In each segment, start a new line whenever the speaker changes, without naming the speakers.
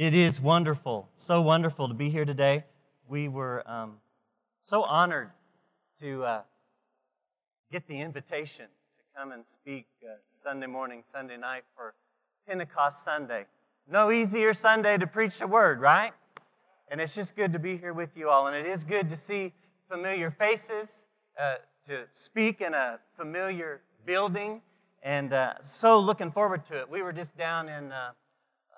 It is wonderful, so wonderful to be here today. We were um, so honored to uh, get the invitation to come and speak uh, Sunday morning, Sunday night for Pentecost Sunday. No easier Sunday to preach the word, right? And it's just good to be here with you all. And it is good to see familiar faces, uh, to speak in a familiar building, and uh, so looking forward to it. We were just down in uh,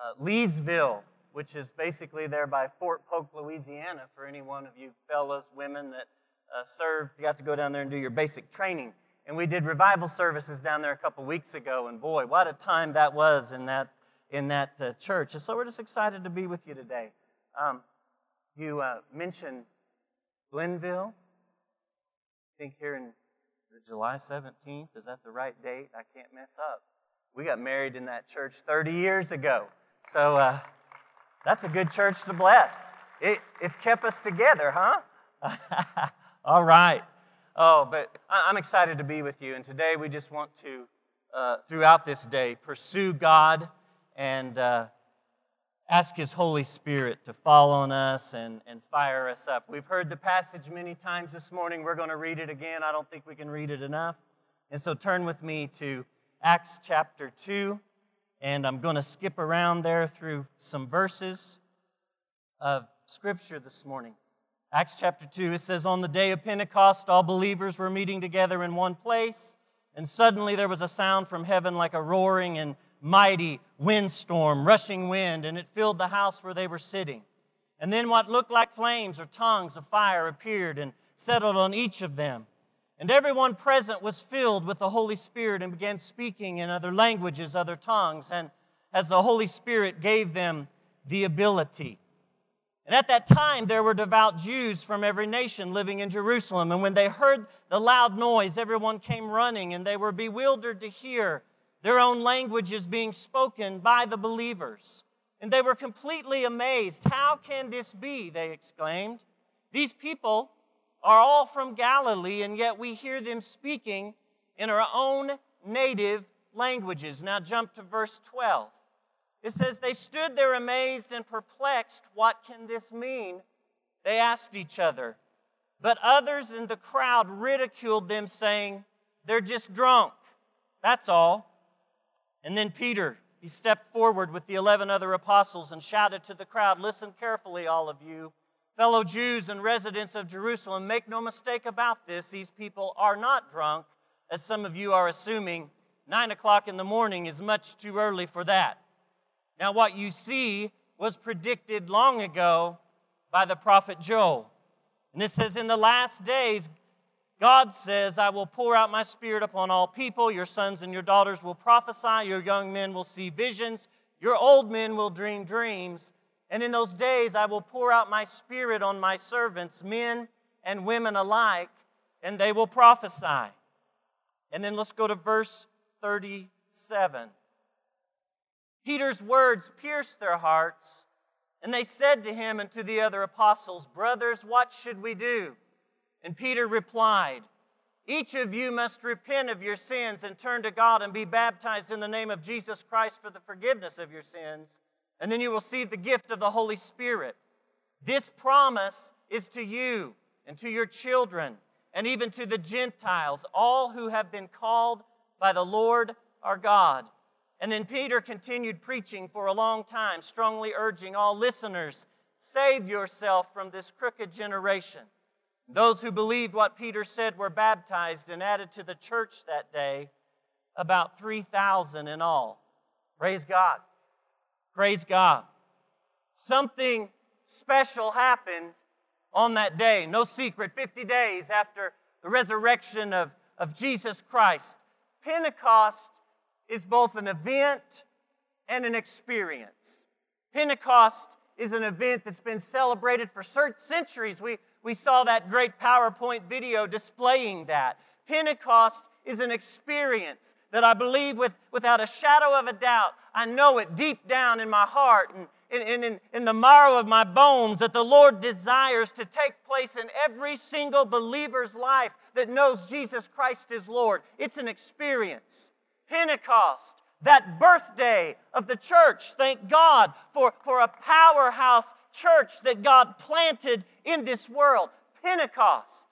uh, Leesville, which is basically there by Fort Polk, Louisiana, for any one of you fellows, women that uh, served, you got to go down there and do your basic training. And we did revival services down there a couple weeks ago, and boy, what a time that was in that in that uh, church. And so we're just excited to be with you today. Um, you uh, mentioned Glenville. I think here in is it July 17th? Is that the right date? I can't mess up. We got married in that church 30 years ago. So uh, that's a good church to bless. It, it's kept us together, huh? All right. Oh, but I'm excited to be with you. And today we just want to, uh, throughout this day, pursue God and uh, ask His Holy Spirit to fall on us and, and fire us up. We've heard the passage many times this morning. We're going to read it again. I don't think we can read it enough. And so turn with me to Acts chapter 2. And I'm going to skip around there through some verses of Scripture this morning. Acts chapter 2, it says, On the day of Pentecost, all believers were meeting together in one place, and suddenly there was a sound from heaven like a roaring and mighty windstorm, rushing wind, and it filled the house where they were sitting. And then what looked like flames or tongues of fire appeared and settled on each of them. And everyone present was filled with the Holy Spirit and began speaking in other languages, other tongues, and as the Holy Spirit gave them the ability. And at that time, there were devout Jews from every nation living in Jerusalem. And when they heard the loud noise, everyone came running, and they were bewildered to hear their own languages being spoken by the believers. And they were completely amazed. How can this be? They exclaimed. These people are all from Galilee, and yet we hear them speaking in our own native languages. Now jump to verse 12. It says, They stood there amazed and perplexed. What can this mean? They asked each other. But others in the crowd ridiculed them, saying, They're just drunk. That's all. And then Peter, he stepped forward with the 11 other apostles and shouted to the crowd, Listen carefully, all of you. Fellow Jews and residents of Jerusalem, make no mistake about this. These people are not drunk, as some of you are assuming. Nine o'clock in the morning is much too early for that. Now, what you see was predicted long ago by the prophet Joel. And it says, In the last days, God says, I will pour out my spirit upon all people. Your sons and your daughters will prophesy. Your young men will see visions. Your old men will dream dreams. And in those days I will pour out my spirit on my servants, men and women alike, and they will prophesy. And then let's go to verse 37. Peter's words pierced their hearts, and they said to him and to the other apostles, Brothers, what should we do? And Peter replied, Each of you must repent of your sins and turn to God and be baptized in the name of Jesus Christ for the forgiveness of your sins and then you will see the gift of the Holy Spirit. This promise is to you and to your children and even to the Gentiles, all who have been called by the Lord our God. And then Peter continued preaching for a long time, strongly urging all listeners save yourself from this crooked generation. Those who believed what Peter said were baptized and added to the church that day, about 3,000 in all. Praise God. Praise God. Something special happened on that day. No secret, 50 days after the resurrection of, of Jesus Christ. Pentecost is both an event and an experience. Pentecost is an event that's been celebrated for centuries. We, we saw that great PowerPoint video displaying that. Pentecost is an experience that I believe with, without a shadow of a doubt. I know it deep down in my heart and in, in, in the marrow of my bones that the Lord desires to take place in every single believer's life that knows Jesus Christ is Lord. It's an experience. Pentecost, that birthday of the church. Thank God for, for a powerhouse church that God planted in this world. Pentecost,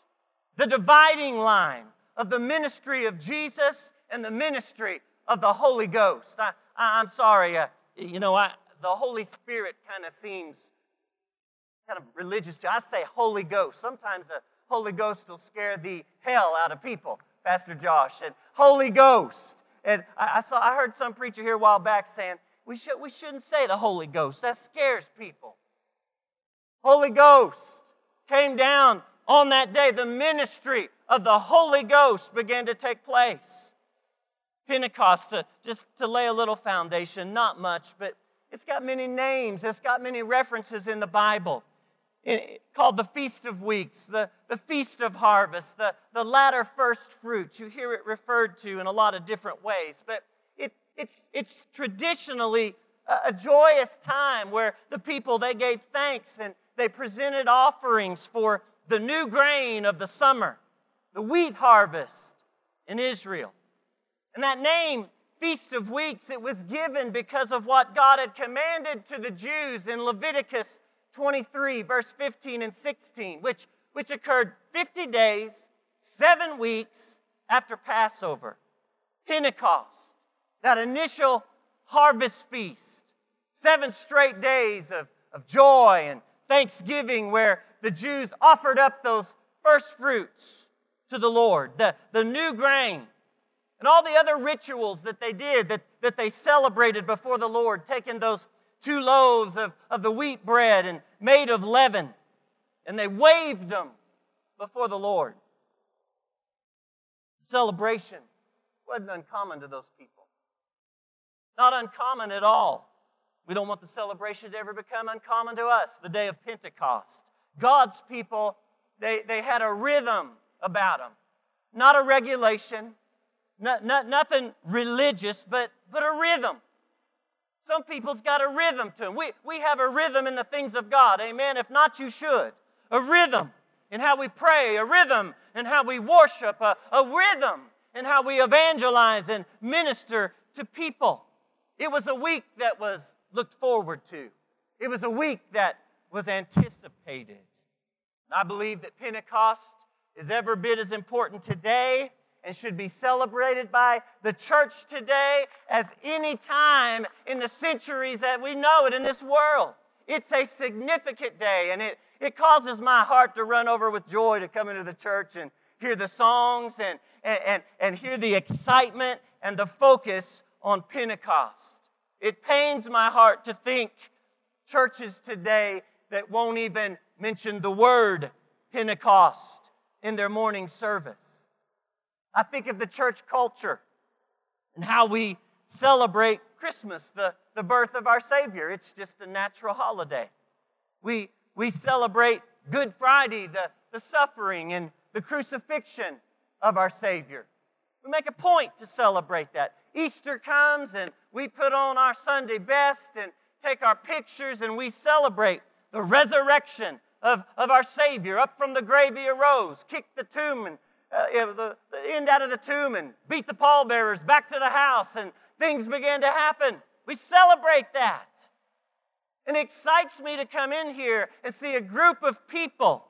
the dividing line of the ministry of Jesus and the ministry of the Holy Ghost. I, I, am sorry, uh, you know, I, the Holy Spirit kind of seems kind of religious to. I say Holy Ghost. Sometimes the Holy Ghost will scare the hell out of people. Pastor Josh said, Holy Ghost. And I, I saw I heard some preacher here a while back saying, we, should, we shouldn't say the Holy Ghost. That scares people. Holy Ghost came down on that day. The ministry of the Holy Ghost began to take place. Pentecost, to, just to lay a little foundation, not much, but it's got many names, it's got many references in the Bible called the Feast of Weeks, the, the Feast of Harvest, the, the latter first fruits. You hear it referred to in a lot of different ways, but it, it's, it's traditionally a, a joyous time where the people, they gave thanks and they presented offerings for the new grain of the summer, the wheat harvest in Israel. And that name, Feast of Weeks, it was given because of what God had commanded to the Jews in Leviticus 23, verse 15 and 16, which, which occurred 50 days, seven weeks after Passover. Pentecost, that initial harvest feast, seven straight days of, of joy and thanksgiving where the Jews offered up those first fruits to the Lord, the, the new grain, and all the other rituals that they did, that, that they celebrated before the Lord, taking those two loaves of, of the wheat bread and made of leaven, and they waved them before the Lord. Celebration wasn't uncommon to those people. Not uncommon at all. We don't want the celebration to ever become uncommon to us, the day of Pentecost. God's people, they, they had a rhythm about them, not a regulation, not, not, nothing religious, but, but a rhythm. Some people's got a rhythm to them. We, we have a rhythm in the things of God. Amen. If not, you should. A rhythm in how we pray, a rhythm in how we worship, a, a rhythm in how we evangelize and minister to people. It was a week that was looked forward to, it was a week that was anticipated. I believe that Pentecost is every bit as important today and should be celebrated by the church today as any time in the centuries that we know it in this world. It's a significant day, and it, it causes my heart to run over with joy to come into the church and hear the songs and, and, and, and hear the excitement and the focus on Pentecost. It pains my heart to think churches today that won't even mention the word Pentecost in their morning service. I think of the church culture and how we celebrate Christmas, the, the birth of our Savior. It's just a natural holiday. We, we celebrate Good Friday, the, the suffering and the crucifixion of our Savior. We make a point to celebrate that. Easter comes and we put on our Sunday best and take our pictures and we celebrate the resurrection of, of our Savior. Up from the grave he arose, kicked the tomb and uh, the, the end out of the tomb and beat the pallbearers back to the house, and things began to happen. We celebrate that. And it excites me to come in here and see a group of people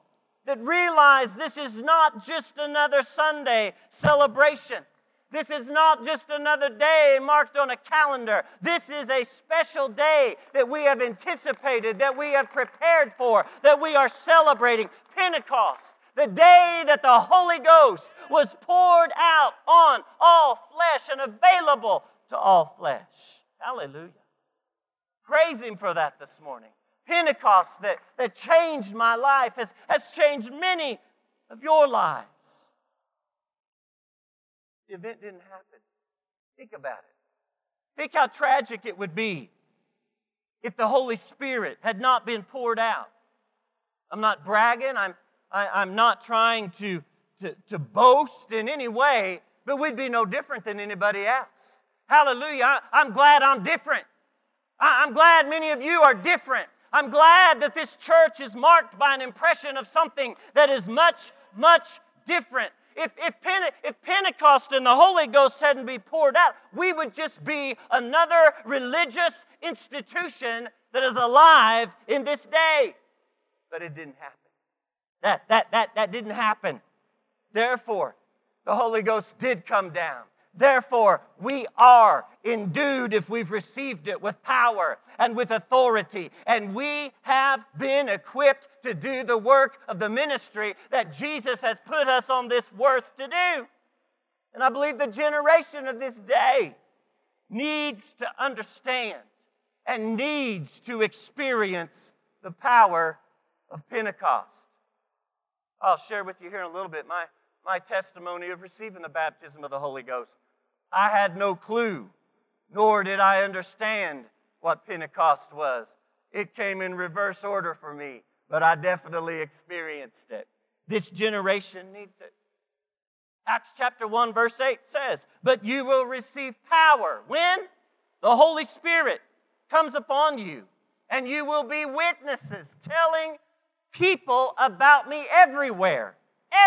that realize this is not just another Sunday celebration. This is not just another day marked on a calendar. This is a special day that we have anticipated, that we have prepared for, that we are celebrating Pentecost the day that the Holy Ghost was poured out on all flesh and available to all flesh. Hallelujah. Praise Him for that this morning. Pentecost that, that changed my life has, has changed many of your lives. The event didn't happen. Think about it. Think how tragic it would be if the Holy Spirit had not been poured out. I'm not bragging, I'm, I, am not trying to, to, to boast in any way, but we'd be no different than anybody else. Hallelujah. I, I'm glad I'm different. I, I'm glad many of you are different. I'm glad that this church is marked by an impression of something that is much, much different. if, if, Pente- if Pentecost and the Holy Ghost hadn't been poured out, we would just be another religious institution that is alive in this day. But it didn't happen. That, that, that, that didn't happen. Therefore, the Holy Ghost did come down. Therefore, we are endued if we've received it with power and with authority. And we have been equipped to do the work of the ministry that Jesus has put us on this earth to do. And I believe the generation of this day needs to understand and needs to experience the power of Pentecost. I'll share with you here in a little bit my my testimony of receiving the baptism of the Holy Ghost. I had no clue, nor did I understand what Pentecost was. It came in reverse order for me, but I definitely experienced it. This generation needs it. Acts chapter 1, verse 8 says, But you will receive power. When? The Holy Spirit comes upon you, and you will be witnesses telling people about me everywhere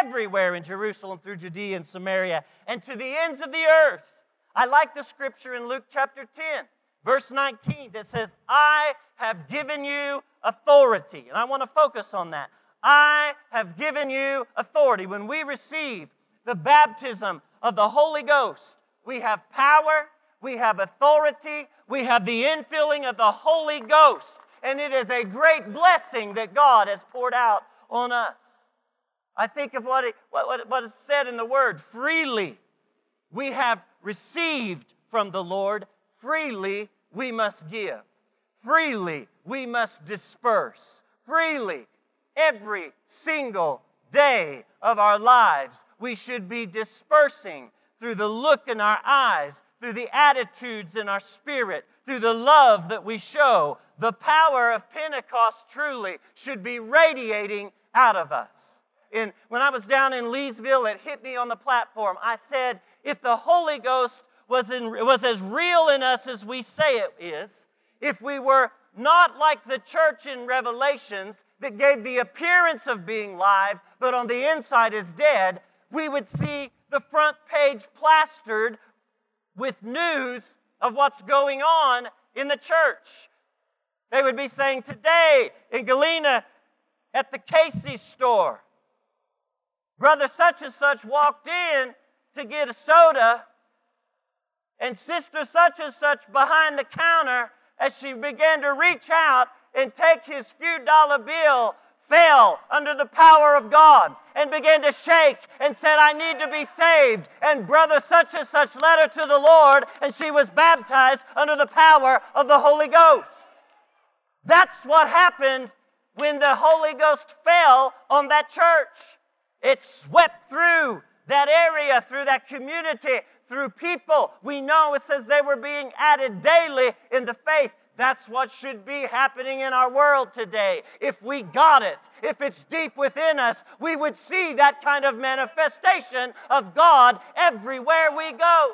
everywhere in Jerusalem, through Judea and Samaria, and to the ends of the earth. I like the scripture in Luke chapter 10, verse 19, that says, I have given you authority. And I want to focus on that. I have given you authority. When we receive the baptism of the Holy Ghost, we have power, we have authority, we have the infilling of the Holy Ghost. And it is a great blessing that God has poured out on us. I think of what, what, what is said in the word freely we have received from the Lord, freely we must give. Freely we must disperse. Freely, every single day of our lives, we should be dispersing through the look in our eyes, through the attitudes in our spirit, through the love that we show. The power of Pentecost truly should be radiating out of us in, when I was down in Leesville, it hit me on the platform. I said, if the Holy Ghost was, in, was as real in us as we say it is, if we were not like the church in Revelations that gave the appearance of being live, but on the inside is dead, we would see the front page plastered with news of what's going on in the church. They would be saying, Today in Galena at the Casey store, Brother such and such walked in to get a soda, and Sister such and such behind the counter, as she began to reach out and take his few dollar bill, fell under the power of God and began to shake and said, I need to be saved. And brother such and such led her to the Lord, and she was baptized under the power of the Holy Ghost. That's what happened when the Holy Ghost fell on that church. It swept through that area, through that community, through people. We know it says they were being added daily in the faith. That's what should be happening in our world today. If we got it, if it's deep within us, we would see that kind of manifestation of God everywhere we go.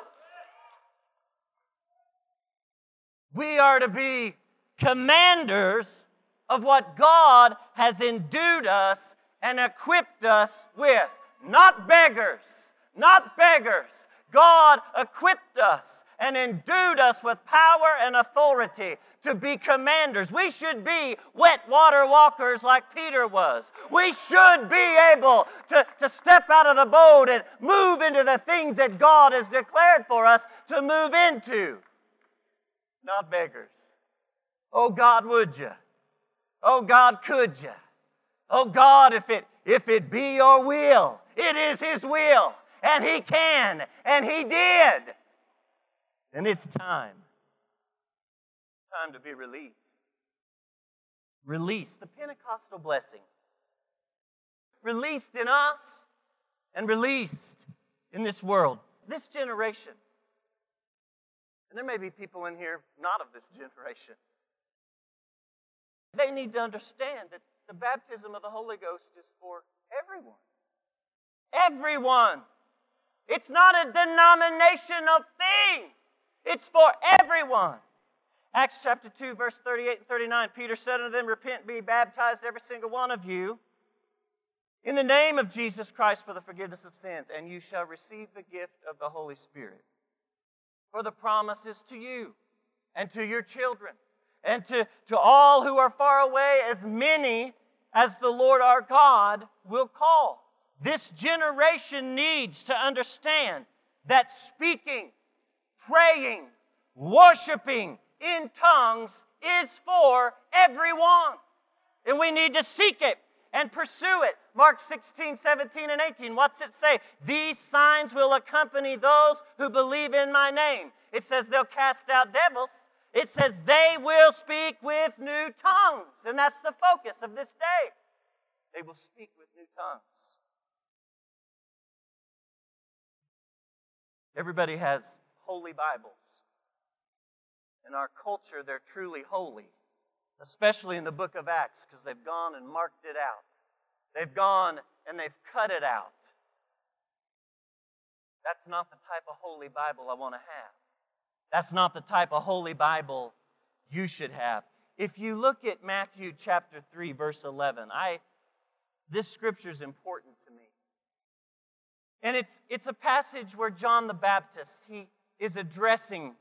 We are to be commanders of what God has endued us and equipped us with. Not beggars, not beggars. God equipped us and endued us with power and authority to be commanders. We should be wet water walkers like Peter was. We should be able to, to step out of the boat and move into the things that God has declared for us to move into. Not beggars. Oh God, would you? Oh God, could you? Oh God, if it if it be your will, it is his will, and he can, and he did. And it's time. Time to be released. Released, the Pentecostal blessing. Released in us and released in this world, this generation. And there may be people in here not of this generation. They need to understand that the baptism of the Holy Ghost is for everyone. Everyone. It's not a denominational thing, it's for everyone. Acts chapter 2, verse 38 and 39 Peter said unto them, Repent, be baptized, every single one of you, in the name of Jesus Christ for the forgiveness of sins, and you shall receive the gift of the Holy Spirit. For the promise is to you and to your children and to, to all who are far away, as many as the Lord our God will call. This generation needs to understand that speaking, praying, worshiping in tongues is for everyone. And we need to seek it and pursue it. Mark 16, 17, and 18. What's it say? These signs will accompany those who believe in my name. It says they'll cast out devils. It says they will speak with new tongues. And that's the focus of this day. They will speak with new tongues. Everybody has holy Bibles. In our culture, they're truly holy, especially in the book of Acts, because they've gone and marked it out. They've gone and they've cut it out. That's not the type of holy Bible I want to have. That's not the type of holy Bible you should have. If you look at Matthew chapter 3 verse 11, I this scripture is important to me. And it's it's a passage where John the Baptist, he is addressing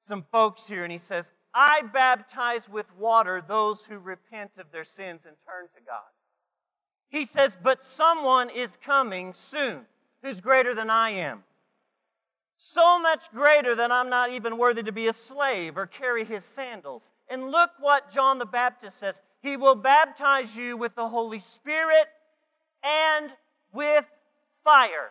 some folks here and he says, "I baptize with water those who repent of their sins and turn to God." He says, "But someone is coming soon who's greater than I am." So much greater that I'm not even worthy to be a slave or carry his sandals. And look what John the Baptist says He will baptize you with the Holy Spirit and with fire.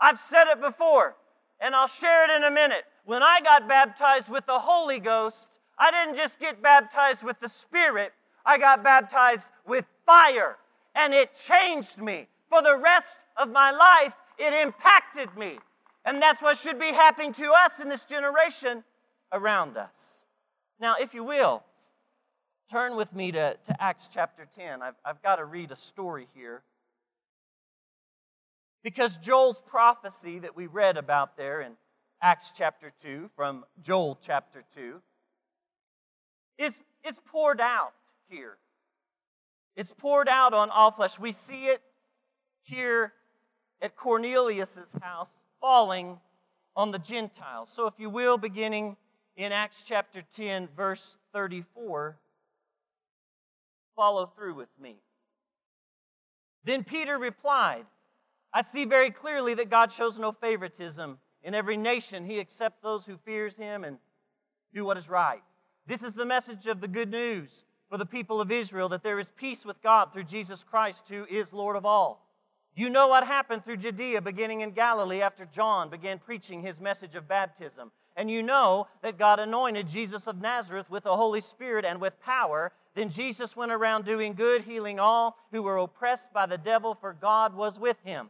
I've said it before, and I'll share it in a minute. When I got baptized with the Holy Ghost, I didn't just get baptized with the Spirit, I got baptized with fire. And it changed me. For the rest of my life, it impacted me. And that's what should be happening to us in this generation around us. Now, if you will, turn with me to, to Acts chapter 10. I've, I've got to read a story here. Because Joel's prophecy that we read about there in Acts chapter 2, from Joel chapter 2, is, is poured out here. It's poured out on all flesh. We see it here at Cornelius's house falling on the Gentiles. So, if you will, beginning in Acts chapter 10, verse 34, follow through with me. Then Peter replied, I see very clearly that God shows no favoritism. In every nation, he accepts those who fears him and do what is right. This is the message of the good news for the people of Israel that there is peace with God through Jesus Christ, who is Lord of all. You know what happened through Judea, beginning in Galilee, after John began preaching his message of baptism. And you know that God anointed Jesus of Nazareth with the Holy Spirit and with power. Then Jesus went around doing good, healing all who were oppressed by the devil, for God was with him.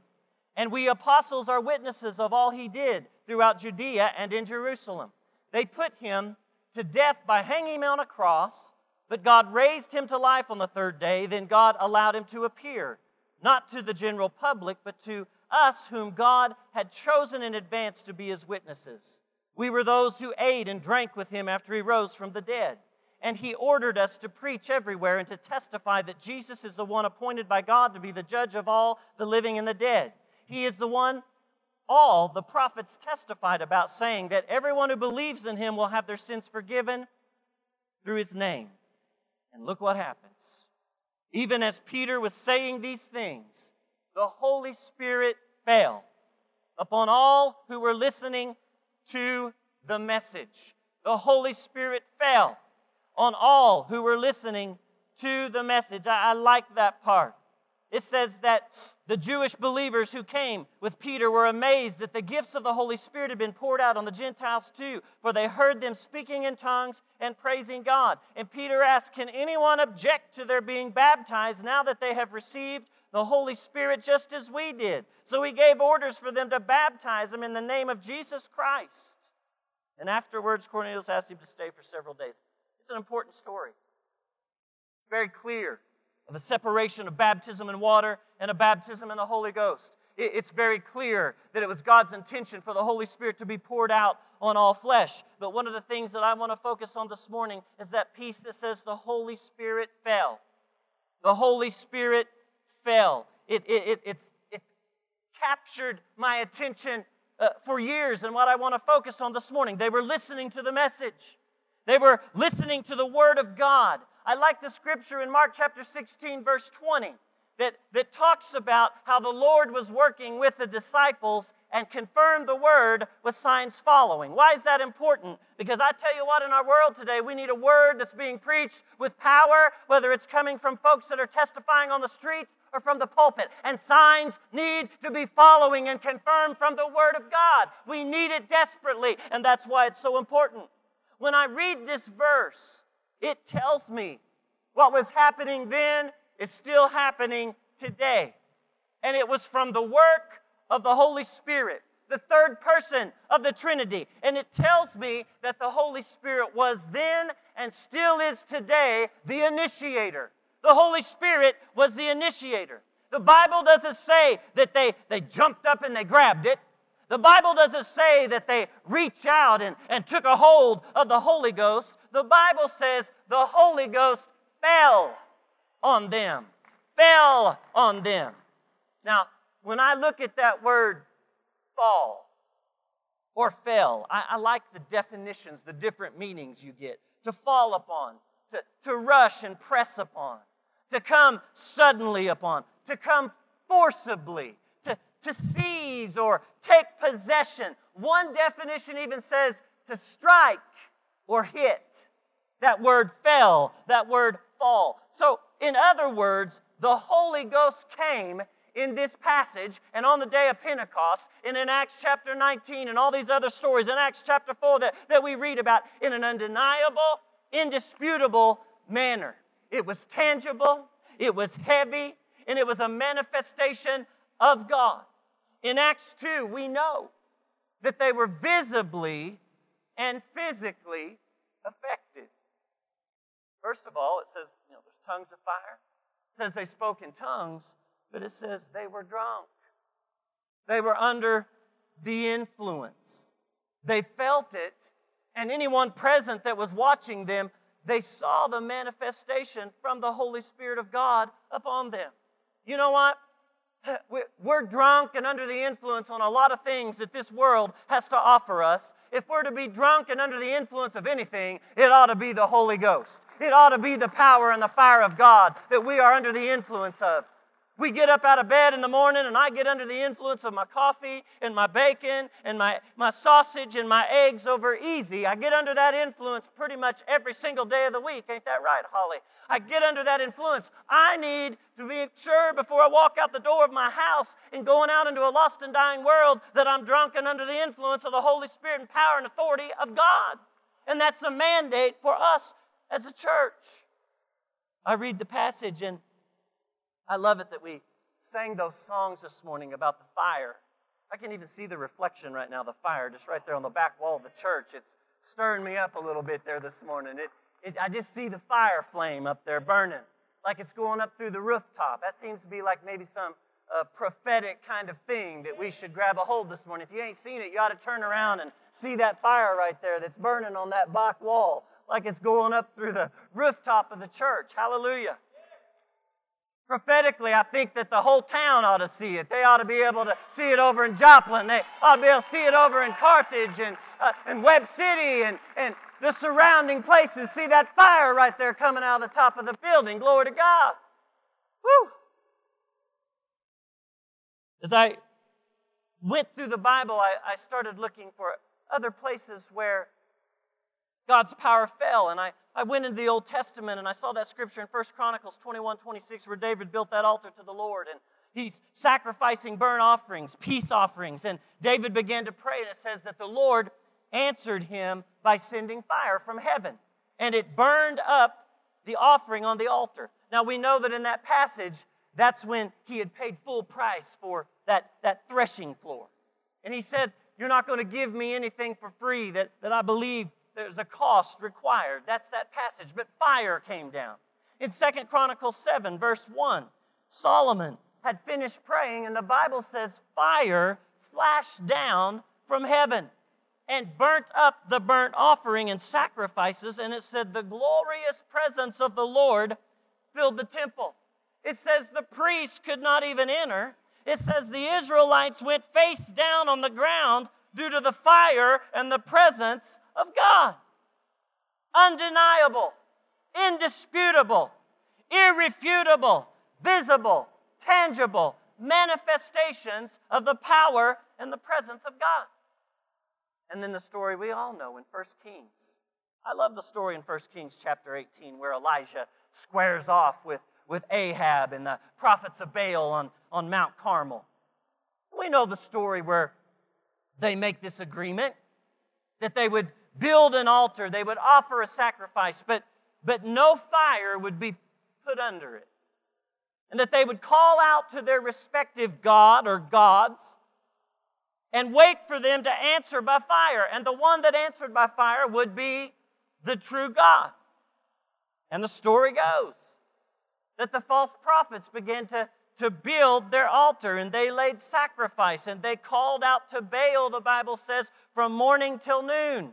And we apostles are witnesses of all he did throughout Judea and in Jerusalem. They put him to death by hanging him on a cross, but God raised him to life on the third day. Then God allowed him to appear not to the general public, but to us whom God had chosen in advance to be his witnesses. We were those who ate and drank with him after he rose from the dead. And he ordered us to preach everywhere and to testify that Jesus is the one appointed by God to be the judge of all the living and the dead. He is the one all the prophets testified about, saying that everyone who believes in him will have their sins forgiven through his name. And look what happens. Even as Peter was saying these things, the Holy Spirit fell upon all who were listening to the message. The Holy Spirit fell on all who were listening to the message. I, I like that part. It says that the Jewish believers who came with Peter were amazed that the gifts of the Holy Spirit had been poured out on the Gentiles too, for they heard them speaking in tongues and praising God. And Peter asked, Can anyone object to their being baptized now that they have received the Holy Spirit just as we did? So he gave orders for them to baptize them in the name of Jesus Christ. And afterwards, Cornelius asked him to stay for several days. It's an important story. It's very clear of a separation of baptism in water and a baptism in the Holy Ghost. It's very clear that it was God's intention for the Holy Spirit to be poured out on all flesh. But one of the things that I want to focus on this morning is that piece that says the Holy Spirit fell. The Holy Spirit fell. it, it, it, it's, it's captured my attention uh, for years and what I want to focus on this morning. They were listening to the message, they were listening to the Word of God. I like the scripture in Mark chapter 16, verse 20 that, that talks about how the Lord was working with the disciples and confirmed the word with signs following. Why is that important? Because I tell you what, in our world today, we need a word that's being preached with power, whether it's coming from folks that are testifying on the streets or from the pulpit. And signs need to be following and confirmed from the word of God. We need it desperately, and that's why it's so important. When I read this verse, it tells me what was happening then is still happening today. And it was from the work of the Holy Spirit, the third person of the Trinity. And it tells me that the Holy Spirit was then and still is today the initiator. The Holy Spirit was the initiator. The Bible doesn't say that they, they jumped up and they grabbed it. The Bible doesn't say that they reached out and, and took a hold of the Holy Ghost. The Bible says the Holy Ghost fell on them, fell on them. Now, when I look at that word fall or fell, I, I, like the definitions, the different meanings you get. To fall upon, to, to rush and press upon, to come suddenly upon, to come forcibly, to, to seize or take possession. One definition even says to strike or hit. That word fell, that word fall. So in other words, the Holy Ghost came in this passage and on the day of Pentecost and in Acts chapter 19 and all these other stories in Acts chapter 4 that, that we read about in an undeniable, indisputable manner. It was tangible, it was heavy, and it was a manifestation of God. In Acts 2, we know that they were visibly and physically affected. First of all, it says, you know, there's tongues of fire. It says they spoke in tongues, but it says they were drunk. They were under the influence. They felt it, and anyone present that was watching them, they saw the manifestation from the Holy Spirit of God upon them. You know what? We're drunk and under the influence on a lot of things that this world has to offer us. If we're to be drunk and under the influence of anything, it ought to be the Holy Ghost. It ought to be the power and the fire of God that we are under the influence of. We get up out of bed in the morning, and I get under the influence of my coffee and my bacon and my, my sausage and my eggs over easy. I get under that influence pretty much every single day of the week. Ain't that right, Holly? I get under that influence. I need to be sure before I walk out the door of my house and going out into a lost and dying world that I'm drunk and under the influence of the Holy Spirit and power and authority of God. And that's a mandate for us as a church. I read the passage and I love it that we sang those songs this morning about the fire. I can even see the reflection right now, the fire, just right there on the back wall of the church. It's stirring me up a little bit there this morning. It, it, I just see the fire flame up there burning, like it's going up through the rooftop. That seems to be like maybe some uh, prophetic kind of thing that we should grab a hold this morning. If you ain't seen it, you ought to turn around and see that fire right there that's burning on that back wall, like it's going up through the rooftop of the church. Hallelujah. Prophetically, I think that the whole town ought to see it. They ought to be able to see it over in Joplin. They ought to be able to see it over in Carthage and, uh, and Webb City and, and the surrounding places. See that fire right there coming out of the top of the building. Glory to God. Woo! As I went through the Bible, I, I started looking for other places where God's power fell. And I, I went into the Old Testament and I saw that scripture in 1 Chronicles 21 26 where David built that altar to the Lord. And he's sacrificing burnt offerings, peace offerings. And David began to pray, and it says that the Lord answered him by sending fire from heaven. And it burned up the offering on the altar. Now we know that in that passage, that's when he had paid full price for that, that threshing floor. And he said, You're not going to give me anything for free that, that I believe there's a cost required. That's that passage. But fire came down. In Second Chronicles 7, verse 1, Solomon had finished praying, and the Bible says fire flashed down from heaven and burnt up the burnt offering and sacrifices. And it said, The glorious presence of the Lord filled the temple. It says the priests could not even enter. It says the Israelites went face down on the ground due to the fire and the presence of God. Undeniable, indisputable, irrefutable, visible, tangible manifestations of the power and the presence of God. And then the story we all know in 1 Kings. I love the story in 1 Kings chapter 18 where Elijah squares off with, with Ahab and the prophets of Baal on, on Mount Carmel. We know the story where they make this agreement that they would build an altar, they would offer a sacrifice, but, but no fire would be put under it. And that they would call out to their respective god or gods and wait for them to answer by fire. And the one that answered by fire would be the true God. And the story goes that the false prophets began to, to build their altar and they laid sacrifice and they called out to Baal, the Bible says, from morning till noon.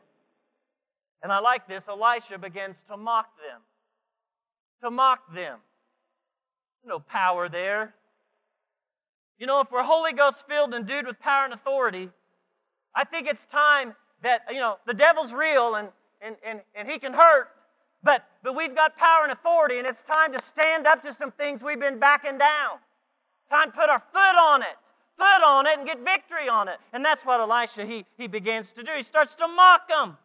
And I like this. Elisha begins to mock them. To mock them. No power there. You know, if we're Holy Ghost filled and endued with power and authority, I think it's time that, you know, the devil's real and, and, and, and he can hurt, but, but we've got power and authority, and it's time to stand up to some things we've been backing down. Time to put our foot on it, foot on it, and get victory on it. And that's what Elisha, he, he begins to do. He starts to mock them.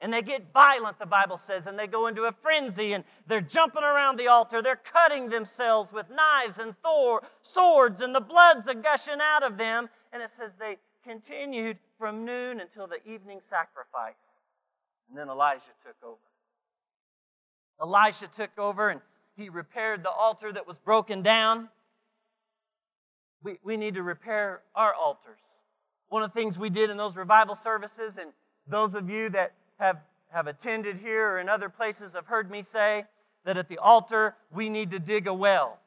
And they get violent, the Bible says, and they go into a frenzy and they're jumping around the altar. They're cutting themselves with knives and thor- swords, and the blood's a gushing out of them. And it says they continued from noon until the evening sacrifice. And then Elijah took over. Elisha took over and he repaired the altar that was broken down. We, we need to repair our altars. One of the things we did in those revival services, and those of you that have, have attended here or in other places have heard me say that at the altar we need to dig a well.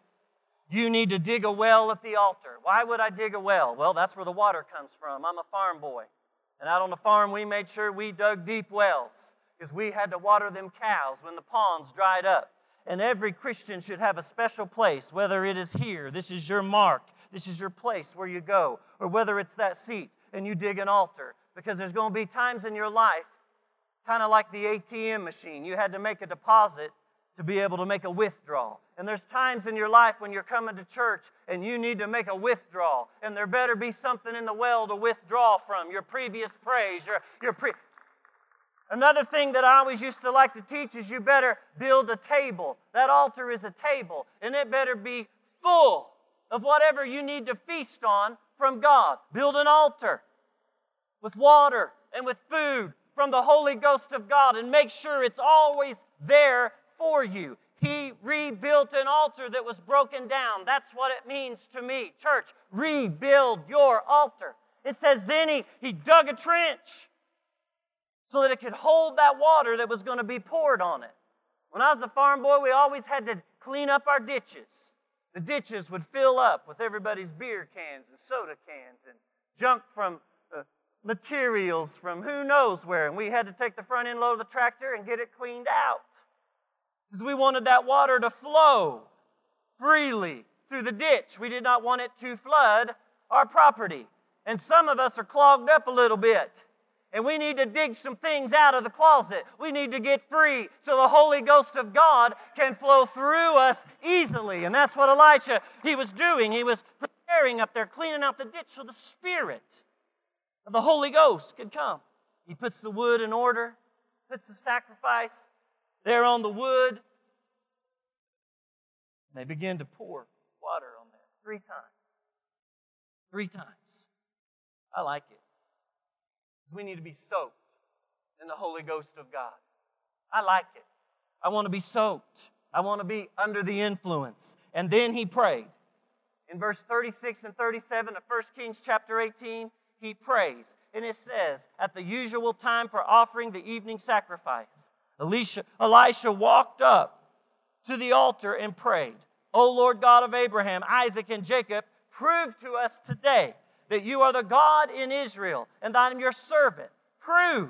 You need to dig a well at the altar. Why would I dig a well? Well, that's where the water comes from. I'm a farm boy. And out on the farm, we made sure we dug deep wells because we had to water them cows when the ponds dried up. And every Christian should have a special place, whether it is here, this is your mark, this is your place where you go, or whether it's that seat and you dig an altar. Because there's going to be times in your life kind of like the ATM machine. You had to make a deposit to be able to make a withdrawal. And there's times in your life when you're coming to church and you need to make a withdrawal. And there better be something in the well to withdraw from your previous praise, your, your pre. Another thing that I always used to like to teach is you better build a table. That altar is a table, and it better be full of whatever you need to feast on from God. Build an altar with water and with food from the Holy Ghost of God and make sure it's always there for you. He rebuilt an altar that was broken down. That's what it means to me. Church, rebuild your altar. It says then he, he dug a trench so that it could hold that water that was going to be poured on it. When I was a farm boy, we always had to clean up our ditches. The ditches would fill up with everybody's beer cans and soda cans and junk from uh, materials from who knows where. And we had to take the front end load of the tractor and get it cleaned out. Because we wanted that water to flow freely through the ditch. We did not want it to flood our property. And some of us are clogged up a little bit. And we need to dig some things out of the closet. We need to get free so the Holy Ghost of God can flow through us easily. And that's what Elisha he was doing. He was preparing up there, cleaning out the ditch so the Spirit of the Holy Ghost could come. He puts the wood in order, puts the sacrifice there on the wood. They begin to pour water on there three times. Three times. I like it. Because we need to be soaked in the Holy Ghost of God. I like it. I want to be soaked. I want to be under the influence. And then he prayed. In verse 36 and 37 of 1 Kings chapter 18, he prays. And it says, at the usual time for offering the evening sacrifice, Elisha, Elisha walked up to the altar and prayed, O Lord God of Abraham, Isaac, and Jacob, prove to us today that you are the God in Israel and that I am your servant. Prove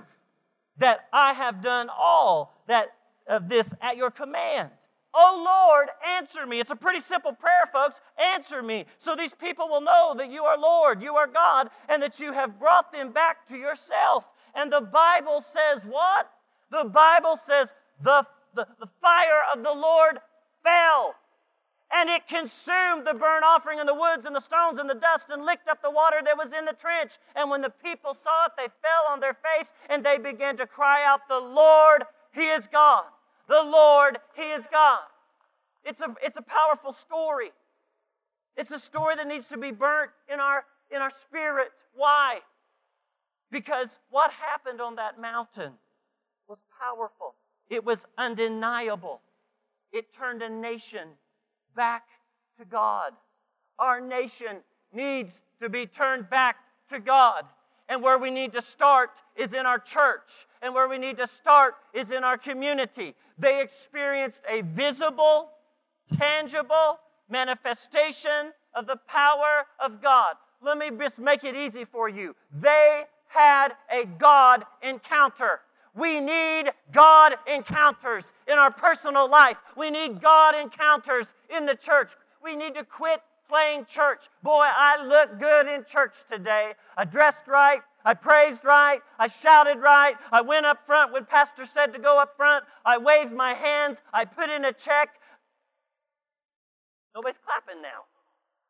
that I have done all that of this at your command. Oh Lord, answer me. It's a pretty simple prayer, folks. Answer me. So these people will know that you are Lord, you are God, and that you have brought them back to yourself. And the Bible says what? The Bible says the, the, the fire of the Lord fell and it consumed the burnt offering and the woods and the stones and the dust and licked up the water that was in the trench. And when the people saw it, they fell on their face and they began to cry out, The Lord, He is God. The Lord, He is God. It's a, it's a powerful story. It's a story that needs to be burnt in our, in our spirit. Why? Because what happened on that mountain was powerful, it was undeniable. It turned a nation back to God. Our nation needs to be turned back to God. And where we need to start is in our church. And where we need to start is in our community. They experienced a visible, tangible manifestation of the power of God. Let me just make it easy for you. They had a God encounter. We need God encounters in our personal life. We need God encounters in the church. We need to quit playing church. Boy, I look good in church today. I dressed right. I praised right. I shouted right. I went up front when Pastor said to go up front. I waved my hands. I put in a check. Nobody's clapping now.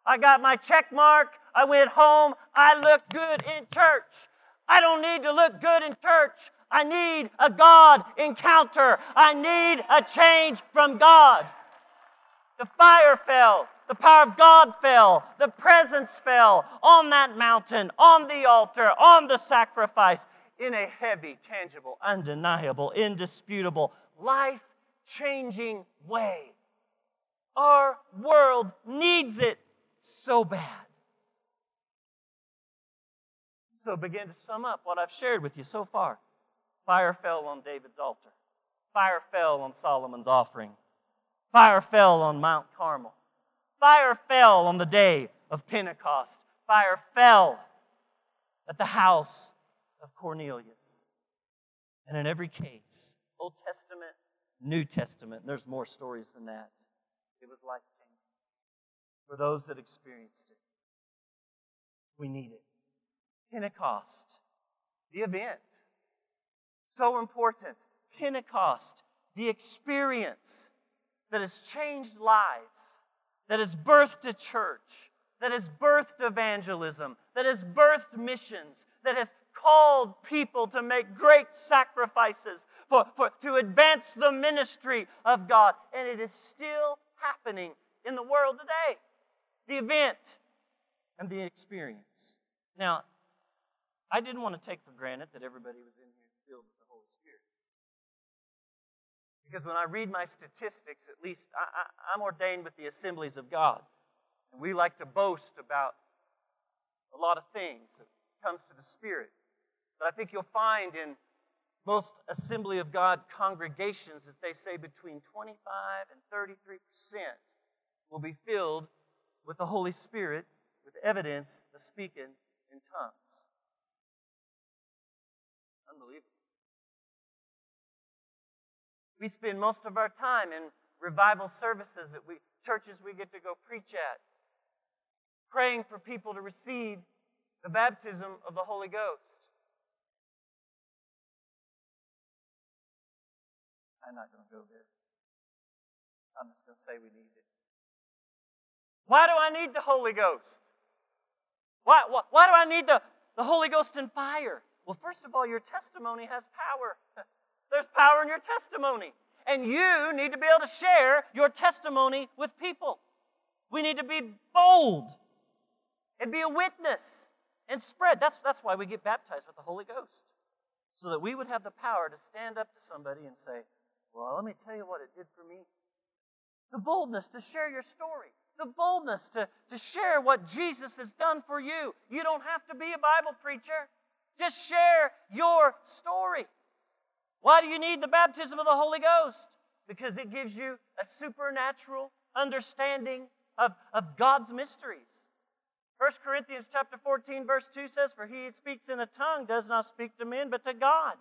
I got my check mark. I went home. I looked good in church. I don't need to look good in church. I need a God encounter. I need a change from God. The fire fell. The power of God fell. The presence fell on that mountain, on the altar, on the sacrifice in a heavy, tangible, undeniable, indisputable, life changing way. Our world needs it so bad. So, begin to sum up what I've shared with you so far. Fire fell on David's altar. Fire fell on Solomon's offering. Fire fell on Mount Carmel. Fire fell on the day of Pentecost. Fire fell at the house of Cornelius. And in every case, Old Testament, New Testament, there's more stories than that. It was life changing for those that experienced it. We need it. Pentecost, the event, so important. Pentecost, the experience that has changed lives, that has birthed a church, that has birthed evangelism, that has birthed missions, that has called people to make great sacrifices for, for, to advance the ministry of God. And it is still happening in the world today. The event and the experience. Now, I didn't want to take for granted that everybody was in here filled with the Holy Spirit. Because when I read my statistics, at least I, am ordained with the assemblies of God. And we like to boast about a lot of things that comes to the Spirit. But I think you'll find in most Assembly of God congregations that they say between 25 and 33 percent will be filled with the Holy Spirit with evidence of speaking in tongues. Unbelievable. We spend most of our time in revival services that we churches we get to go preach at, praying for people to receive the baptism of the Holy Ghost. I'm not going to go there. I'm just going to say we need it. Why do I need the Holy Ghost? Why, why, why do I need the, the Holy Ghost and fire? Well, first of all, your testimony has power. There's power in your testimony. And you need to be able to share your testimony with people. We need to be bold and be a witness and spread. That's, that's why we get baptized with the Holy Ghost. So that we would have the power to stand up to somebody and say, Well, let me tell you what it did for me. The boldness to share your story. The boldness to, to share what Jesus has done for you. You don't have to be a Bible preacher. Just share your story. Why do you need the baptism of the Holy Ghost? Because it gives you a supernatural understanding of, of God's mysteries. 1 Corinthians chapter 14, verse 2 says, For he speaks in a tongue does not speak to men, but to God.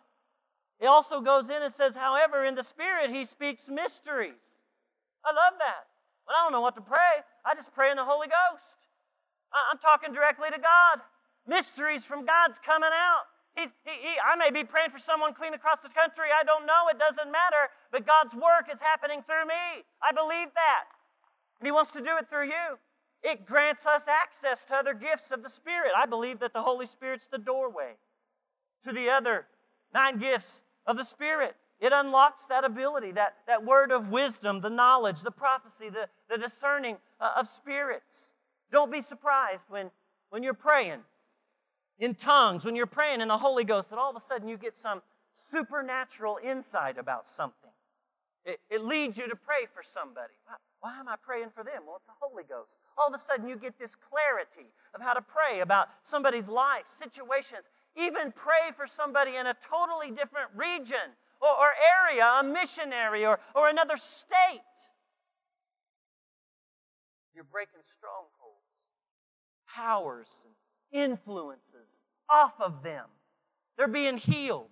It also goes in and says, However, in the Spirit he speaks mysteries. I love that. When I don't know what to pray, I just pray in the Holy Ghost. I'm talking directly to God. Mysteries from God's coming out. He's, he, he, I may be praying for someone clean across the country. I don't know. It doesn't matter. But God's work is happening through me. I believe that. And He wants to do it through you. It grants us access to other gifts of the Spirit. I believe that the Holy Spirit's the doorway to the other nine gifts of the Spirit. It unlocks that ability, that, that word of wisdom, the knowledge, the prophecy, the, the discerning uh, of spirits. Don't be surprised when, when you're praying in tongues, when you're praying in the Holy Ghost, that all of a sudden you get some supernatural insight about something. It, it leads you to pray for somebody. Why, why am I praying for them? Well, it's the Holy Ghost. All of a sudden you get this clarity of how to pray about somebody's life, situations. Even pray for somebody in a totally different region or, or area, a missionary or, or another state. You're breaking strongholds, powers, and influences off of them. They're being healed.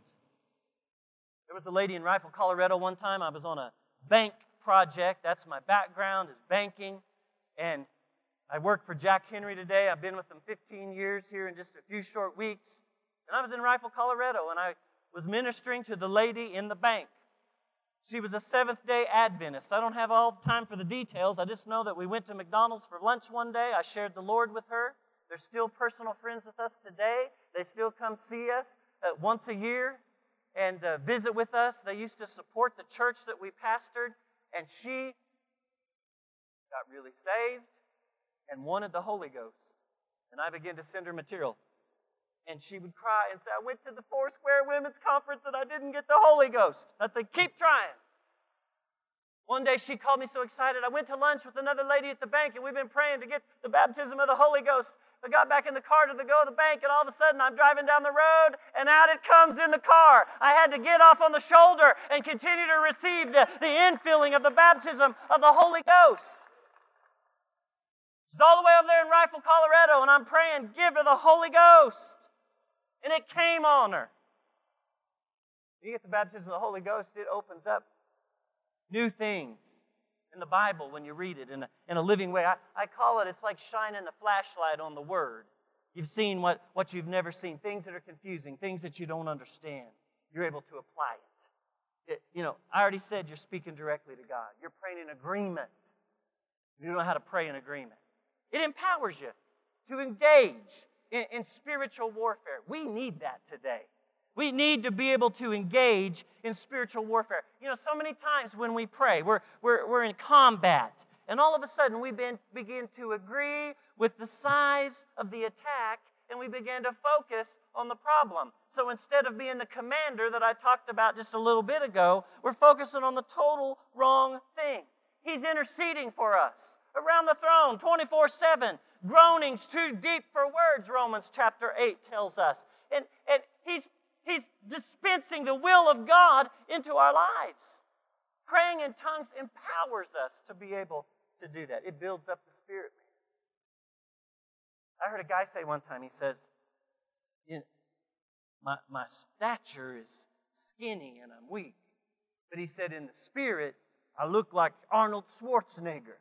There was a lady in Rifle, Colorado one time. I was on a bank project. That's my background is banking. And I work for Jack Henry today. I've been with them 15 years here in just a few short weeks. And I was in Rifle, Colorado, and I was ministering to the lady in the bank. She was a Seventh day Adventist. I don't have all the time for the details. I just know that we went to McDonald's for lunch one day. I shared the Lord with her. They're still personal friends with us today. They still come see us uh, once a year and uh, visit with us. They used to support the church that we pastored, and she got really saved and wanted the Holy Ghost. And I began to send her material. And she would cry and say, I went to the Four Square Women's Conference and I didn't get the Holy Ghost. I'd say, keep trying. One day she called me so excited. I went to lunch with another lady at the bank and we've been praying to get the baptism of the Holy Ghost. I got back in the car to the go to the bank, and all of a sudden I'm driving down the road, and out it comes in the car. I had to get off on the shoulder and continue to receive the, the infilling of the baptism of the Holy Ghost. She's all the way over there in Rifle, Colorado, and I'm praying, give her the Holy Ghost. And it came on her. You get the baptism of the Holy Ghost, it opens up new things in the Bible when you read it in a, in a living way. I, I call it, it's like shining a flashlight on the Word. You've seen what, what you've never seen, things that are confusing, things that you don't understand. You're able to apply it. it you know, I already said you're speaking directly to God. You're praying in agreement. You know how to pray in agreement. It empowers you to engage in, in spiritual warfare. We need that today. We need to be able to engage in spiritual warfare. You know, so many times when we pray, we're, we're, we're in combat, and all of a sudden we been, begin to agree with the size of the attack and we begin to focus on the problem. So instead of being the commander that I talked about just a little bit ago, we're focusing on the total wrong thing. He's interceding for us around the throne 24 7. Groanings too deep for words, Romans chapter 8 tells us. And, and he's He's dispensing the will of God into our lives. Praying in tongues empowers us to be able to do that. It builds up the spirit, man. I heard a guy say one time, he says, my, my stature is skinny and I'm weak. But he said, in the spirit, I look like Arnold Schwarzenegger.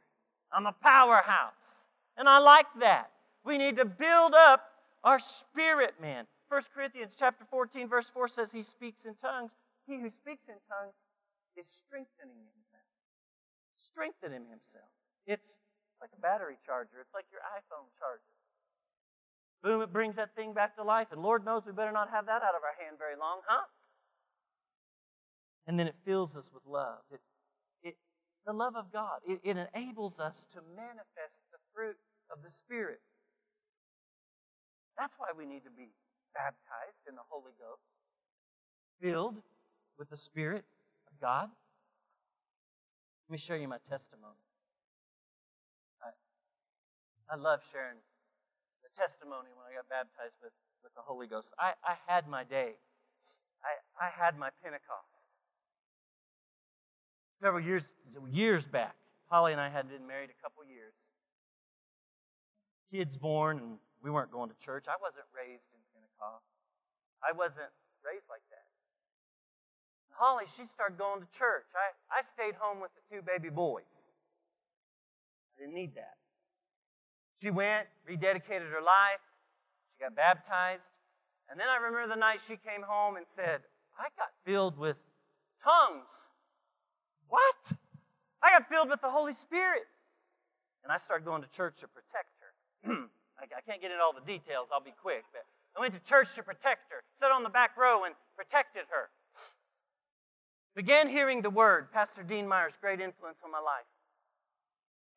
I'm a powerhouse. And I like that. We need to build up our spirit, man. 1 Corinthians chapter 14, verse 4 says he speaks in tongues. He who speaks in tongues is strengthening himself. Strengthening himself. It's, it's like a battery charger. It's like your iPhone charger. Boom, it brings that thing back to life. And Lord knows we better not have that out of our hand very long, huh? And then it fills us with love. It, it, the love of God. It, it enables us to manifest the fruit of the Spirit. That's why we need to be baptized in the Holy Ghost, filled with the Spirit of God. Let me show you my testimony. I, I love sharing the testimony when I got baptized with, with the Holy Ghost. I, I had my day. I, I had my Pentecost. Several years, years back, Holly and I had been married a couple years. Kids born, and we weren't going to church. I wasn't raised in Pentecost. I wasn't raised like that. Holly, she started going to church. I, I stayed home with the two baby boys. I didn't need that. She went, rededicated her life, she got baptized, and then I remember the night she came home and said, I got filled with tongues. What? I got filled with the Holy Spirit. And I started going to church to protect her. I can't get into all the details, I'll be quick, but I went to church to protect her, sat on the back row and protected her. Began hearing the word, Pastor Dean Meyer's great influence on my life.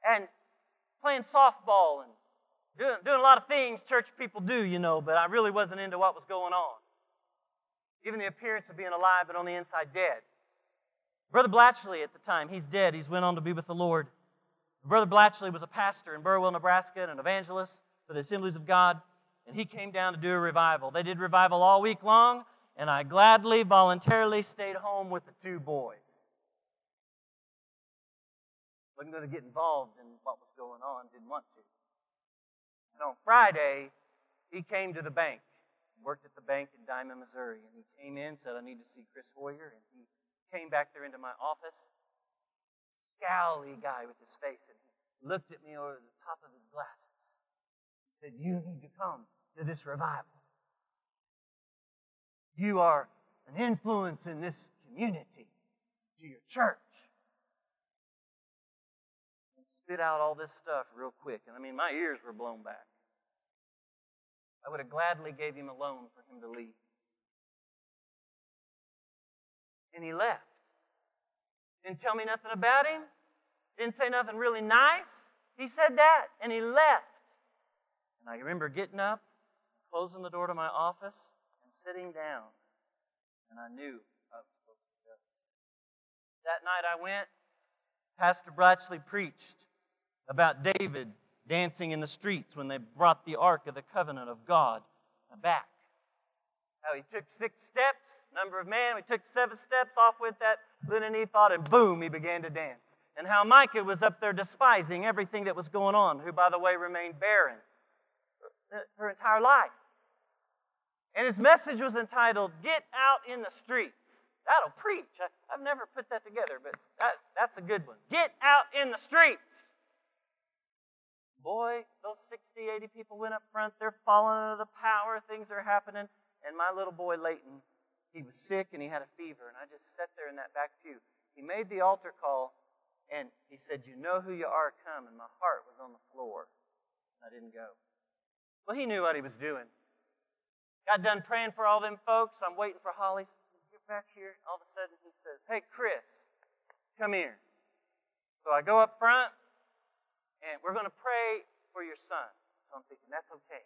And playing softball and doing, doing a lot of things church people do, you know, but I really wasn't into what was going on. Even the appearance of being alive, but on the inside dead. Brother Blatchley at the time, he's dead. He's went on to be with the Lord. Brother Blatchley was a pastor in Burwell, Nebraska, and an evangelist for the Assemblies of God, and he came down to do a revival. They did revival all week long, and I gladly, voluntarily stayed home with the two boys. Wasn't going to get involved in what was going on, didn't want to. And on Friday, he came to the bank, worked at the bank in Diamond, Missouri, and he came in, said, I need to see Chris Hoyer, and he came back there into my office, scowly guy with his face, and he looked at me over the top of his glasses. Said, You need to come to this revival. You are an influence in this community, to your church. And spit out all this stuff real quick. And I mean, my ears were blown back. I would have gladly gave him a loan for him to leave. And he left. Didn't tell me nothing about him. Didn't say nothing really nice. He said that, and he left. And I remember getting up, closing the door to my office, and sitting down. And I knew I was supposed to go. That night I went. Pastor Blatchley preached about David dancing in the streets when they brought the Ark of the Covenant of God back. How he took six steps, number of man, we took seven steps off with that linen ephod, and boom, he began to dance. And how Michal was up there despising everything that was going on, who, by the way, remained barren her entire life. And his message was entitled, Get Out in the Streets. That'll preach. I, have never put that together, but that, that's a good one. Get out in the streets. Boy, those 60, 80 people went up front. They're falling under the power. Things are happening. And my little boy, Leighton, he was sick and he had a fever. And I just sat there in that back pew. He made the altar call and he said, You know who you are, come. And my heart was on the floor. I didn't go. Well, he knew what he was doing. Got done praying for all them folks. I'm waiting for Holly. Get back here. All of a sudden, he says, Hey, Chris, come here. So I go up front, and we're going to pray for your son. So I'm thinking, that's okay.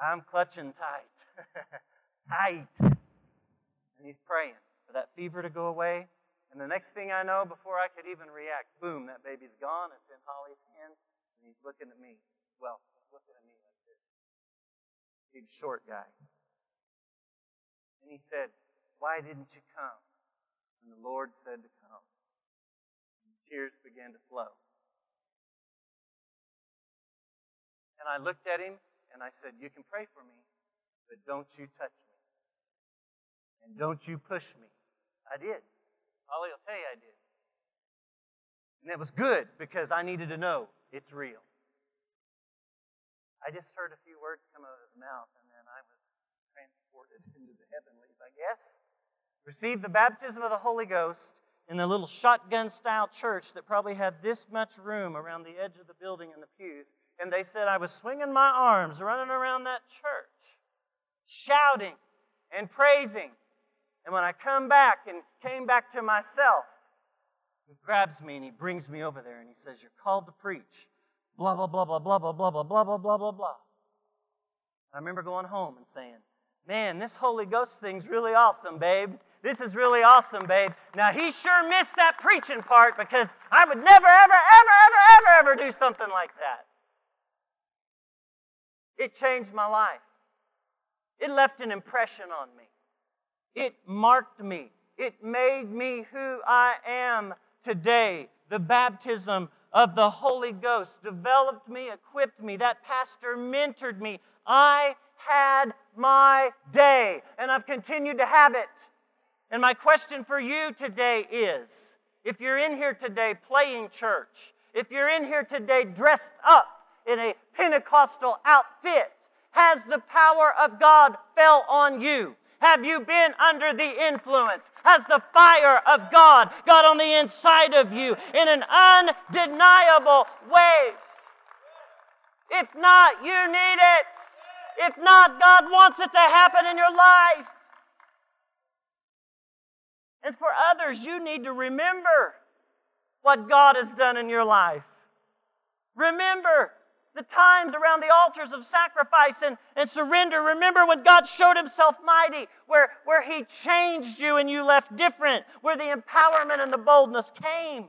I'm clutching tight. tight. And he's praying for that fever to go away. And the next thing I know, before I could even react, boom, that baby's gone. It's in Holly's hands. And he's looking at me. Well, he's looking at me. Big short guy. And he said, Why didn't you come? And the Lord said to come. And tears began to flow. And I looked at him and I said, You can pray for me, but don't you touch me. And don't you push me. I did. Will tell you I did. And it was good because I needed to know it's real. I just heard a few words come out of his mouth, and then I was transported into the heavenlies, I guess. Received the baptism of the Holy Ghost in a little shotgun style church that probably had this much room around the edge of the building in the pews and they said I was swinging my arms, running around that church, shouting and praising. And when I come back and came back to myself, he grabs me and he brings me over there and he says, You're called to preach. Blah, blah, blah, blah, blah, blah, blah, blah, blah, blah, blah, blah, blah. I remember going home and saying, Man, this Holy Ghost thing's really awesome, babe. This is really awesome, babe. Now, he sure missed that preaching part because I would never, ever, ever, ever, ever, ever do something like that. It changed my life. It left an impression on me. It marked me. It made me who I am today. The baptism of the Holy Ghost developed me, equipped me. That pastor mentored me. I had my day, and I've continued to have it. And my question for you today is if you're in here today playing church, if you're in here today dressed up in a Pentecostal outfit, has the power of God fell on you? Have you been under the influence? Has the fire of God got on the inside of you in an undeniable way? If not, you need it. If not, God wants it to happen in your life. And for others, you need to remember what God has done in your life. Remember the times around the altars of sacrifice and, and surrender. Remember when God showed himself mighty, where, where he changed you and you left different, where the empowerment and the boldness came.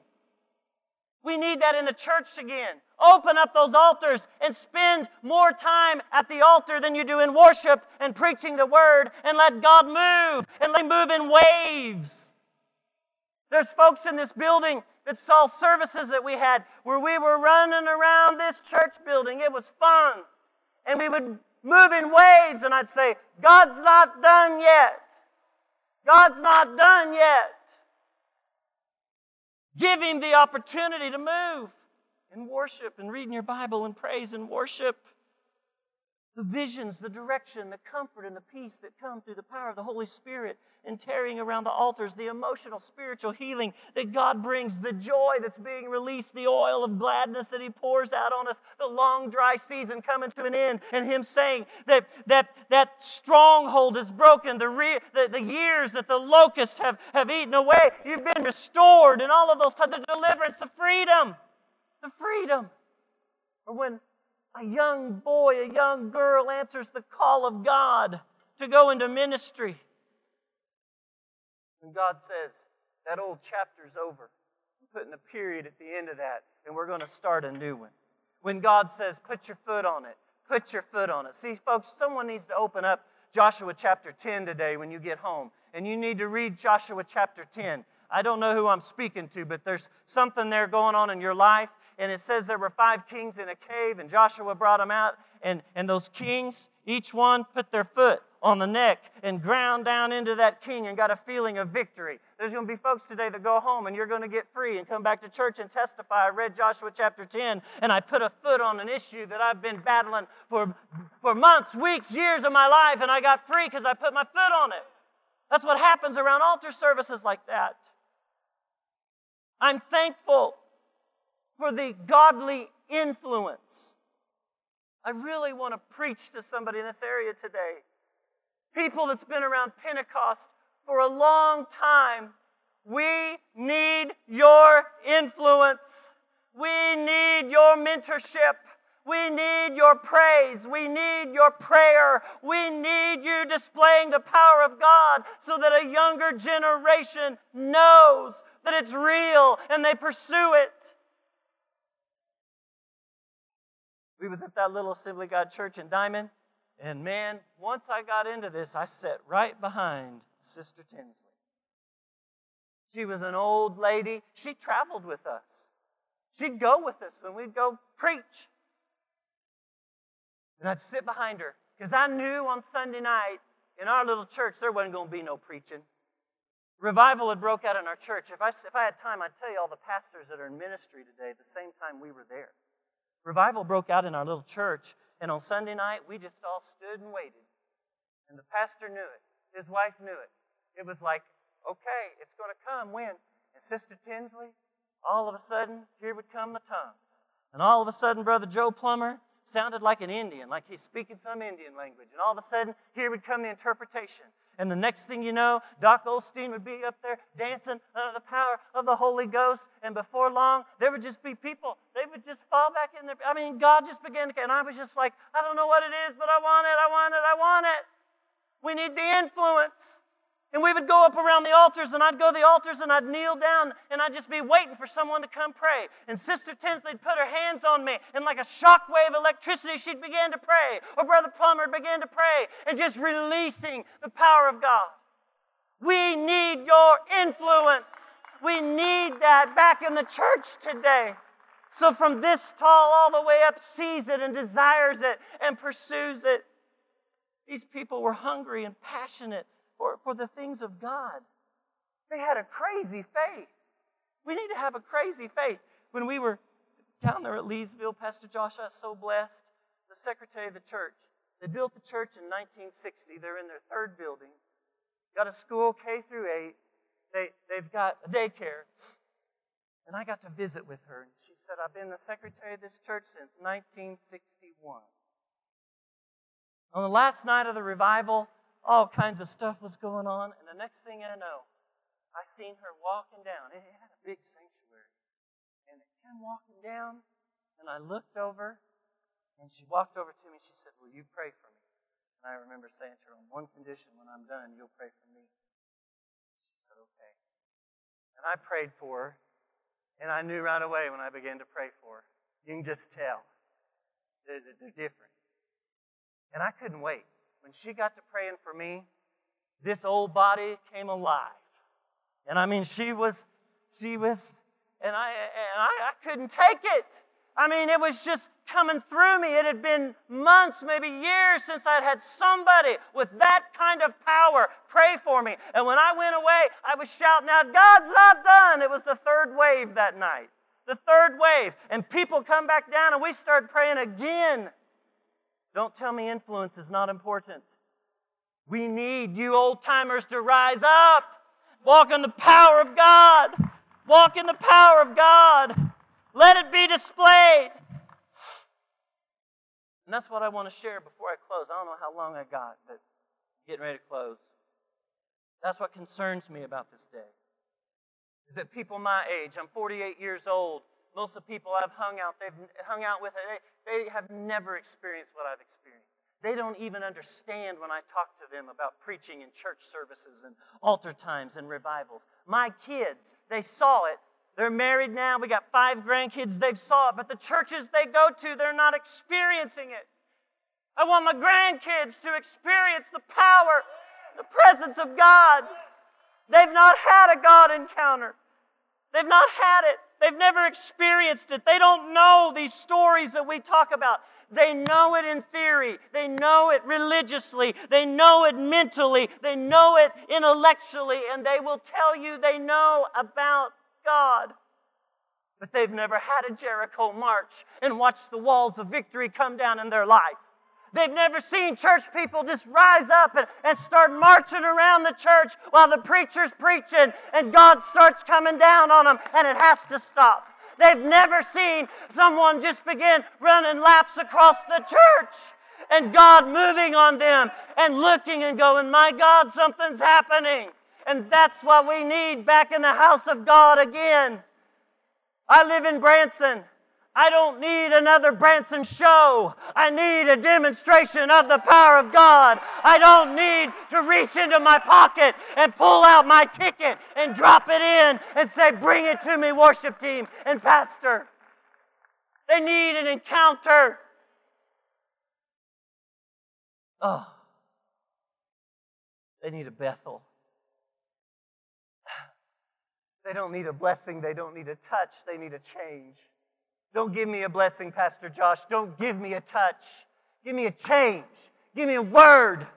We need that in the church again. Open up those altars and spend more time at the altar than you do in worship and preaching the word and let God move and let Him move in waves. There's folks in this building that saw services that we had where we were running around this church building. It was fun. And we would move in waves, and I'd say, God's not done yet. God's not done yet. Give Him the opportunity to move in worship and reading your Bible and praise and worship the visions, the direction, the comfort, and the peace that come through the power of the Holy Spirit and tarrying around the altars, the emotional, spiritual healing that God brings, the joy that's being released, the oil of gladness that He pours out on us, the long dry season coming to an end, and Him saying that that, that stronghold is broken, the, re, the, the years that the locusts have, have eaten away, you've been restored, and all of those, the deliverance, the freedom, the freedom. Or when a young boy, a young girl answers the call of God to go into ministry. And God says, that old chapter's over. I'm putting a period at the end of that, and we're going to start a new one. When God says, put your foot on it, put your foot on it. See, folks, someone needs to open up Joshua chapter 10 today when you get home, and you need to read Joshua chapter 10. I don't know who I'm speaking to, but there's something there going on in your life and it says there were five kings in a cave, and Joshua brought them out, and, and those kings, each one put their foot on the neck and ground down into that king and got a feeling of victory. There's going to be folks today that go home and you're going to get free and come back to church and testify. I read Joshua chapter 10 and I put a foot on an issue that I've been battling for, for months, weeks, years of my life, and I got free because I put my foot on it. That's what happens around altar services like that. I'm thankful for the godly influence. I really want to preach to somebody in this area today. People that's been around Pentecost for a long time. We need your influence. We need your mentorship. We need your praise. We need your prayer. We need you displaying the power of God so that a younger generation knows that it's real and they pursue it. We was at that little Assembly God church in Diamond, and man, once I got into this, I sat right behind Sister Tinsley. She was an old lady. She traveled with us. She'd go with us when we'd go preach. And I'd sit behind her because I knew on Sunday night in our little church there wasn't going to be no preaching. Revival had broke out in our church. If I, if I had time, I'd tell you all the pastors that are in ministry today the same time we were there. Revival broke out in our little church, and on Sunday night, we just all stood and waited. And the pastor knew it. His wife knew it. It was like, okay, it's going to come when? And Sister Tinsley, all of a sudden, here would come the tongues. And all of a sudden, Brother Joe Plummer sounded like an Indian, like he's speaking some Indian language. And all of a sudden, here would come the interpretation. And the next thing you know, Doc Osteen would be up there dancing under the power of the Holy Ghost. And before long, there would just be people. They would just fall back in there. I mean, God just began to, and I was just like, I don't know what it is, but I want it, I want it, I want it. We need the influence. And we would go up around the altars, and I'd go to the altars, and I'd kneel down, and I'd just be waiting for someone to come pray. And Sister Tinsley'd put her hands on me, and like a shockwave of electricity, she'd begin to pray. Or Brother Plummer began to pray, and just releasing the power of God. We need your influence. We need that back in the church today. So from this tall all the way up, sees it and desires it and pursues it. These people were hungry and passionate for, for the things of God. They had a crazy faith. We need to have a crazy faith. When we were down there at Leesville, Pastor Josh, I was so blessed. The secretary of the church. They built the church in 1960. They're in their third building. Got a school K through 8. They, they've got a daycare. And I got to visit with her. And she said, I've been the secretary of this church since 1961. On the last night of the revival, all kinds of stuff was going on. And the next thing I know, I seen her walking down. It had a big sanctuary. And it came walking down, and I looked over, and she walked over to me. She said, Will you pray for me? And I remember saying to her, On one condition, when I'm done, you'll pray for me. She said, Okay. And I prayed for her, and I knew right away when I began to pray for her. You can just tell. They're, they're different. And I couldn't wait. When she got to praying for me, this old body came alive. And I mean, she was, she was, and I, and I, I couldn't take it. I mean, it was just coming through me. It had been months, maybe years since I'd had somebody with that kind of power pray for me. And when I went away, I was shouting out, God's not done. It was the third wave that night. The third wave. And people come back down and we started praying again. Don't tell me influence is not important. We need you old timers to rise up. Walk in the power of God. Walk in the power of God. Let it be displayed. And that's what I want to share before I close. I don't know how long I got, but I'm getting ready to close. That's what concerns me about this day. Is that people my age, I'm 48 years old, most of the people I've hung out, they've hung out with, they, they have never experienced what I've experienced. They don't even understand when I talk to them about preaching in church services and altar times and revivals. My kids, they saw it, they're married now. We got five grandkids. They've saw it. But the churches they go to, they're not experiencing it. I want my grandkids to experience the power, the presence of God. They've not had a God encounter. They've not had it. They've never experienced it. They don't know these stories that we talk about. They know it in theory. They know it religiously. They know it mentally. They know it intellectually. And they will tell you they know about God. But they've never had a Jericho march and watched the walls of victory come down in their life. They've never seen church people just rise up and, and start marching around the church while the preacher's preaching and God starts coming down on them and it has to stop. They've never seen someone just begin running laps across the church and God moving on them and looking and going, My God, something's happening. And that's what we need back in the house of God again. I live in Branson. I don't need another Branson show. I need a demonstration of the power of God. I don't need to reach into my pocket and pull out my ticket and drop it in and say, Bring it to me, worship team and pastor. They need an encounter. Oh, they need a Bethel. They don't need a blessing, they don't need a touch, they need a change. Don't give me a blessing, Pastor Josh. Don't give me a touch. Give me a change. Give me a word.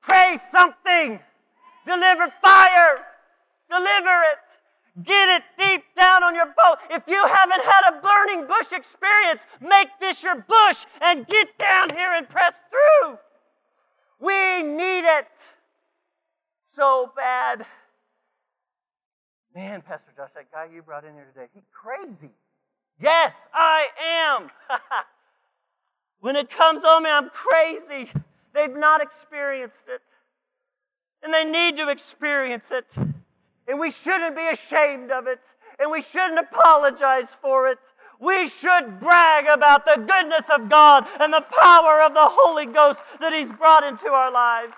Pray something. Deliver fire. Deliver it. Get it deep down on your boat. If you haven't had a burning bush experience, make this your bush and get down here and press through. We need it so bad. Man, Pastor Josh, that guy you brought in here today, he's crazy. Yes, I am. when it comes oh on me, I'm crazy. They've not experienced it. And they need to experience it. And we shouldn't be ashamed of it. And we shouldn't apologize for it. We should brag about the goodness of God and the power of the Holy Ghost that He's brought into our lives.